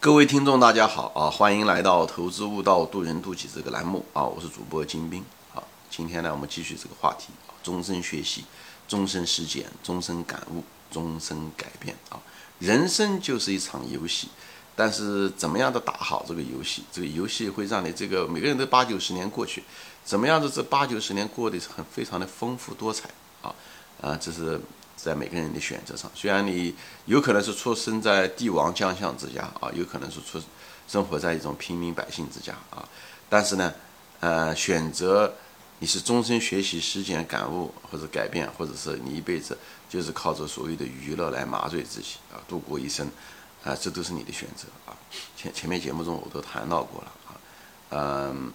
各位听众，大家好啊！欢迎来到《投资悟道，渡人渡己》这个栏目啊！我是主播金兵啊。今天呢，我们继续这个话题：终身学习、终身实践、终身感悟、终身改变啊！人生就是一场游戏，但是怎么样的打好这个游戏？这个游戏会让你这个每个人都八九十年过去，怎么样的这八九十年过得很非常的丰富多彩啊！啊，这是。在每个人的选择上，虽然你有可能是出生在帝王将相之家啊，有可能是出生活在一种平民百姓之家啊，但是呢，呃，选择你是终身学习、实践、感悟或者改变，或者是你一辈子就是靠着所谓的娱乐来麻醉自己啊，度过一生啊，这都是你的选择啊。前前面节目中我都谈到过了啊，嗯，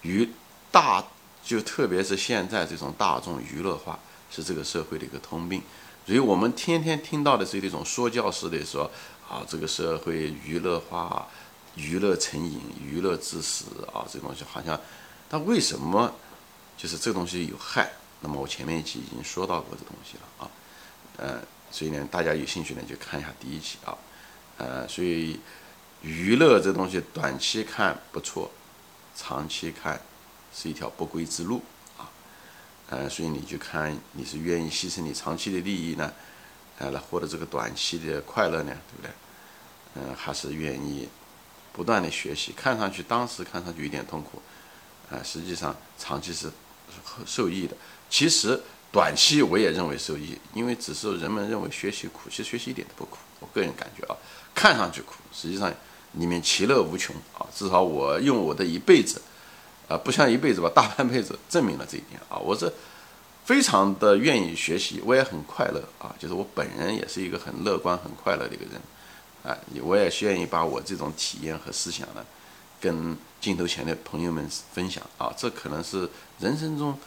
娱大就特别是现在这种大众娱乐化。是这个社会的一个通病，所以我们天天听到的是一种说教式的说啊，这个社会娱乐化、娱乐成瘾、娱乐致死啊，这东西好像，但为什么就是这东西有害？那么我前面一期已经说到过这东西了啊，呃，所以呢，大家有兴趣呢就看一下第一期啊，呃，所以娱乐这东西短期看不错，长期看是一条不归之路。呃，所以你就看你是愿意牺牲你长期的利益呢，呃，来获得这个短期的快乐呢，对不对？嗯，还是愿意不断的学习，看上去当时看上去有点痛苦，啊，实际上长期是受益的。其实短期我也认为受益，因为只是人们认为学习苦，其实学习一点都不苦。我个人感觉啊，看上去苦，实际上里面其乐无穷啊。至少我用我的一辈子。啊，不像一辈子吧，大半辈子证明了这一点啊！我是非常的愿意学习，我也很快乐啊！就是我本人也是一个很乐观、很快乐的一个人啊！我也愿意把我这种体验和思想呢，跟镜头前的朋友们分享啊！这可能是人生中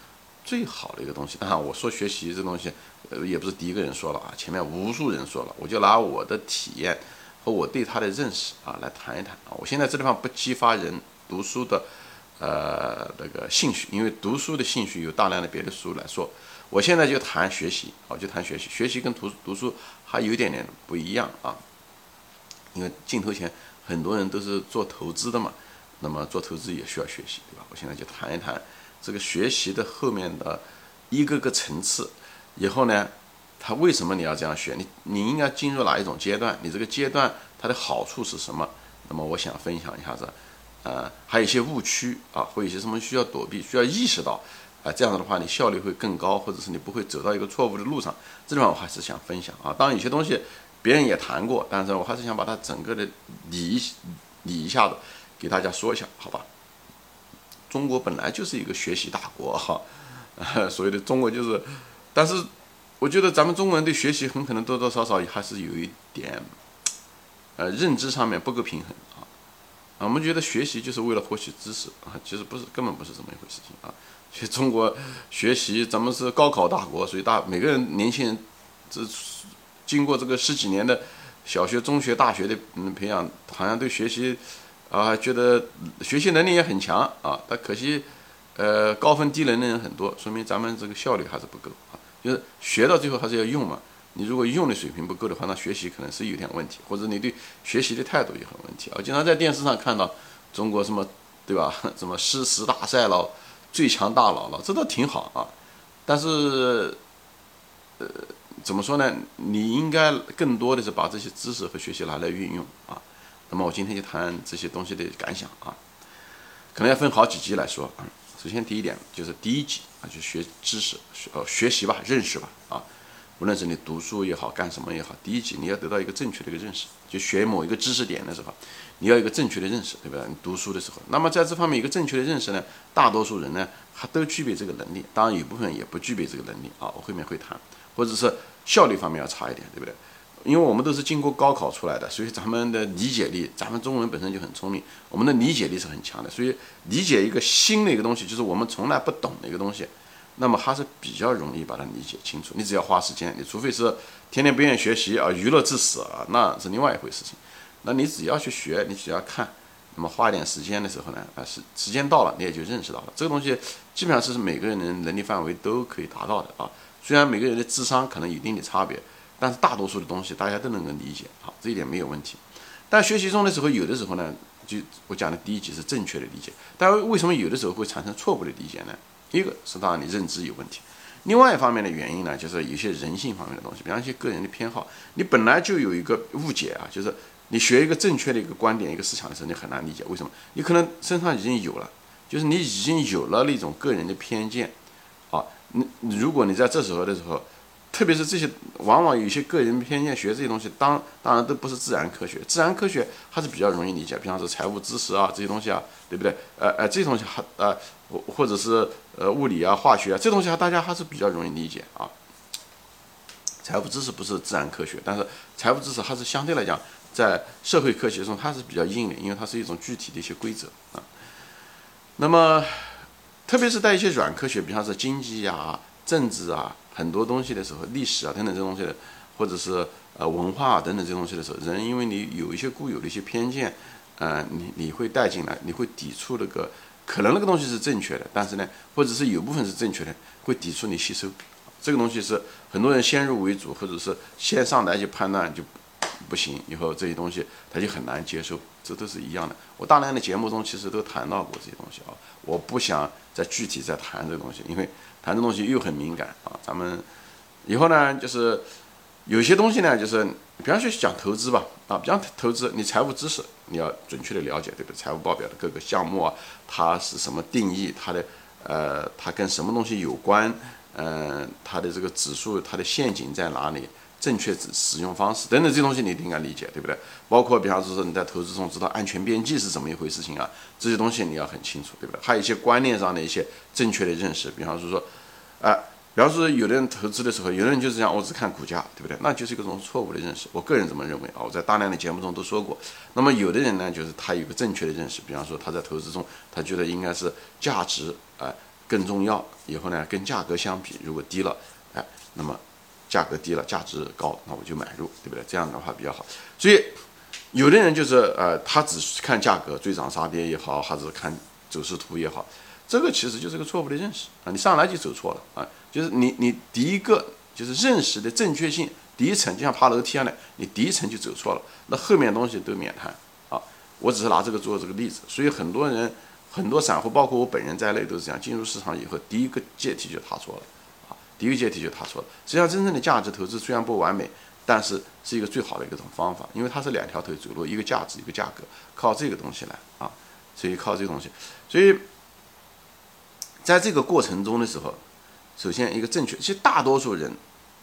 最好的一个东西。当然，我说学习这东西，呃，也不是第一个人说了啊，前面无数人说了，我就拿我的体验和我对他的认识啊来谈一谈啊！我现在这地方不激发人读书的。呃，那个兴趣，因为读书的兴趣有大量的别的书来说，我现在就谈学习，我就谈学习，学习跟读读书还有点点不一样啊。因为镜头前很多人都是做投资的嘛，那么做投资也需要学习，对吧？我现在就谈一谈这个学习的后面的一个个层次，以后呢，他为什么你要这样学？你你应该进入哪一种阶段？你这个阶段它的好处是什么？那么我想分享一下子。呃，还有一些误区啊，或有些什么需要躲避、需要意识到，啊，这样子的话，你效率会更高，或者是你不会走到一个错误的路上。这地方我还是想分享啊。当然，有些东西别人也谈过，但是我还是想把它整个的理理一下子，给大家说一下，好吧？中国本来就是一个学习大国哈，所谓的中国就是，但是我觉得咱们中国人对学习很可能多多少少还是有一点，呃，认知上面不够平衡。啊，啊我们觉得学习就是为了获取知识啊，其实不是，根本不是这么一回事情啊。其实中国学习，咱们是高考大国，所以大每个人年轻人，这经过这个十几年的小学、中学、大学的嗯培养，好像对学习啊觉得学习能力也很强啊。但可惜，呃，高分低能的人很多，说明咱们这个效率还是不够啊。就是学到最后还是要用嘛。你如果用的水平不够的话，那学习可能是有点问题，或者你对学习的态度也很问题啊。经常在电视上看到中国什么，对吧？什么诗词大赛了，最强大脑了，这都挺好啊。但是，呃，怎么说呢？你应该更多的是把这些知识和学习拿来运用啊。那么我今天就谈这些东西的感想啊，可能要分好几集来说啊。首先第一点就是第一集啊，就学知识，学呃学习吧，认识吧啊。无论是你读书也好，干什么也好，第一级你要得到一个正确的一个认识。就学某一个知识点的时候，你要一个正确的认识，对吧？你读书的时候，那么在这方面一个正确的认识呢，大多数人呢还都具备这个能力，当然有部分也不具备这个能力啊。我后面会谈，或者是效率方面要差一点，对不对？因为我们都是经过高考出来的，所以咱们的理解力，咱们中国人本身就很聪明，我们的理解力是很强的，所以理解一个新的一个东西，就是我们从来不懂的一个东西。那么还是比较容易把它理解清楚。你只要花时间，你除非是天天不愿意学习啊，娱乐至死啊，那是另外一回事情。那你只要去学，你只要看，那么花一点时间的时候呢，啊，时时间到了，你也就认识到了这个东西，基本上是每个人的能力范围都可以达到的啊。虽然每个人的智商可能有一定的差别，但是大多数的东西大家都能够理解，好，这一点没有问题。但学习中的时候，有的时候呢，就我讲的第一级是正确的理解，但为什么有的时候会产生错误的理解呢？一个是当然你认知有问题，另外一方面的原因呢，就是有些人性方面的东西，比方一些个人的偏好，你本来就有一个误解啊，就是你学一个正确的一个观点、一个思想的时候，你很难理解为什么，你可能身上已经有了，就是你已经有了那种个人的偏见。啊你如果你在这时候的时候，特别是这些，往往有一些个人偏见，学这些东西，当当然都不是自然科学。自然科学它是比较容易理解，比方说财务知识啊这些东西啊，对不对？呃呃，这些东西还呃，或或者是呃物理啊、化学啊，这东西还大家还是比较容易理解啊。财务知识不是自然科学，但是财务知识还是相对来讲，在社会科学中它是比较硬的，因为它是一种具体的一些规则啊。那么。特别是在一些软科学，比方说经济呀、政治啊很多东西的时候，历史啊等等这东西的，或者是呃文化啊等等这东西的时候，人因为你有一些固有的一些偏见，呃，你你会带进来，你会抵触那个可能那个东西是正确的，但是呢，或者是有部分是正确的，会抵触你吸收。这个东西是很多人先入为主，或者是先上来就判断就。不行，以后这些东西他就很难接受，这都是一样的。我大量的节目中其实都谈到过这些东西啊，我不想再具体再谈这个东西，因为谈这东西又很敏感啊。咱们以后呢，就是有些东西呢，就是比方说讲投资吧，啊，比方投资，你财务知识你要准确的了解，对不对？财务报表的各个项目啊，它是什么定义？它的呃，它跟什么东西有关？嗯，它的这个指数，它的陷阱在哪里？正确使使用方式等等这些东西你应该理解，对不对？包括比方说你在投资中知道安全边际是怎么一回事情啊，这些东西你要很清楚，对不对？还有一些观念上的一些正确的认识，比方说说，啊，比方说有的人投资的时候，有的人就是讲我只看股价，对不对？那就是一种错误的认识。我个人这么认为啊，我在大量的节目中都说过。那么有的人呢，就是他有个正确的认识，比方说他在投资中，他觉得应该是价值啊更重要，以后呢跟价格相比，如果低了，哎，那么。价格低了，价值高，那我就买入，对不对？这样的话比较好。所以，有的人就是呃，他只看价格追涨杀跌也好，还是看走势图也好，这个其实就是个错误的认识啊！你上来就走错了啊！就是你你第一个就是认识的正确性，第一层就像爬楼梯一样的，你第一层就走错了，那后面东西都免谈啊！我只是拿这个做这个例子，所以很多人很多散户，包括我本人在内，都是这样，进入市场以后，第一个阶梯就踏错了啊。第一个阶梯就踏错了。实际上，真正的价值投资虽然不完美，但是是一个最好的一种方法，因为它是两条腿走路，一个价值，一个价格，靠这个东西来啊。所以靠这个东西，所以在这个过程中的时候，首先一个正确，其实大多数人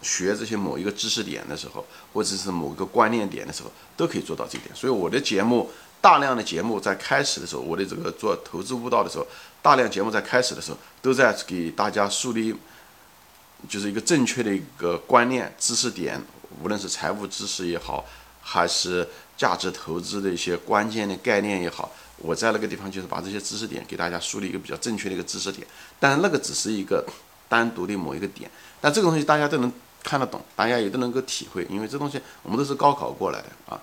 学这些某一个知识点的时候，或者是某个观念点的时候，都可以做到这一点。所以我的节目，大量的节目在开始的时候，我的这个做投资悟道的时候，大量节目在开始的时候，都在给大家树立。就是一个正确的一个观念、知识点，无论是财务知识也好，还是价值投资的一些关键的概念也好，我在那个地方就是把这些知识点给大家梳理一个比较正确的一个知识点。但是那个只是一个单独的某一个点，但这个东西大家都能看得懂，大家也都能够体会，因为这东西我们都是高考过来的啊。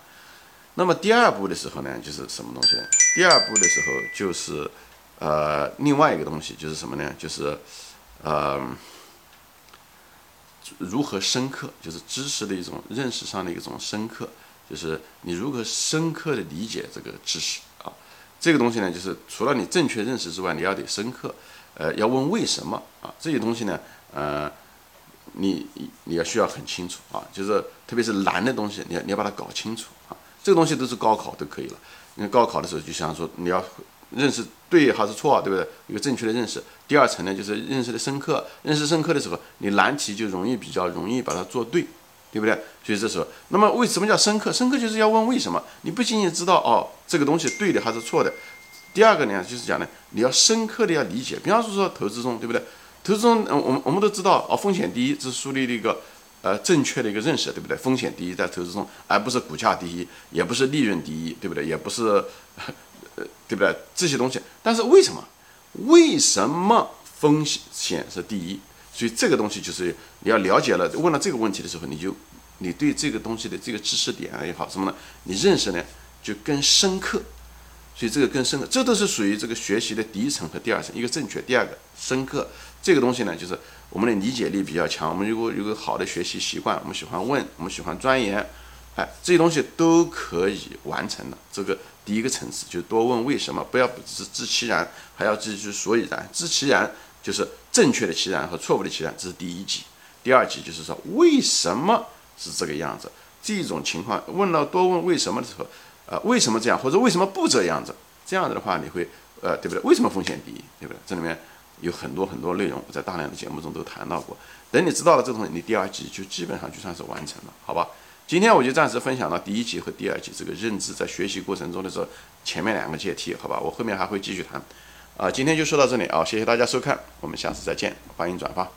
那么第二步的时候呢，就是什么东西呢？第二步的时候就是呃另外一个东西，就是什么呢？就是呃。如何深刻，就是知识的一种认识上的一种深刻，就是你如何深刻的理解这个知识，这个东西呢，就是除了你正确认识之外，你要得深刻，呃，要问为什么啊，这些东西呢，呃，你你要需要很清楚啊，就是特别是难的东西，你要你要把它搞清楚啊，这个东西都是高考都可以了，因为高考的时候就像说你要。认识对还是错，对不对？一个正确的认识。第二层呢，就是认识的深刻。认识深刻的时候，你难题就容易比较容易把它做对，对不对？所以这时候，那么为什么叫深刻？深刻就是要问为什么。你不仅仅知道哦，这个东西对的还是错的。第二个呢，就是讲呢，你要深刻的要理解。比方说说投资中，对不对？投资中，我们我们都知道哦，风险第一是树立了一个呃正确的一个认识，对不对？风险第一在投资中，而不是股价第一，也不是利润第一，对不对？也不是呃。对不对？这些东西，但是为什么？为什么风险是第一？所以这个东西就是你要了解了，问了这个问题的时候，你就你对这个东西的这个知识点也好，什么呢？你认识呢就更深刻。所以这个更深刻，这都是属于这个学习的第一层和第二层，一个正确，第二个深刻。这个东西呢，就是我们的理解力比较强。我们如果有个好的学习习惯，我们喜欢问，我们喜欢钻研。哎，这些东西都可以完成的。这个第一个层次就是多问为什么，不要只是知其然，还要知之所以然。知其然就是正确的期待和错误的期待，这是第一级。第二级就是说为什么是这个样子？这种情况问了多问为什么的时候，呃，为什么这样，或者为什么不这样子？这样子的话，你会呃，对不对？为什么风险低？对不对？这里面有很多很多内容，我在大量的节目中都谈到过。等你知道了这东西，你第二级就基本上就算是完成了，好吧？今天我就暂时分享到第一集和第二集这个认知在学习过程中的时候前面两个阶梯，好吧？我后面还会继续谈。啊，今天就说到这里啊，谢谢大家收看，我们下次再见，欢迎转发。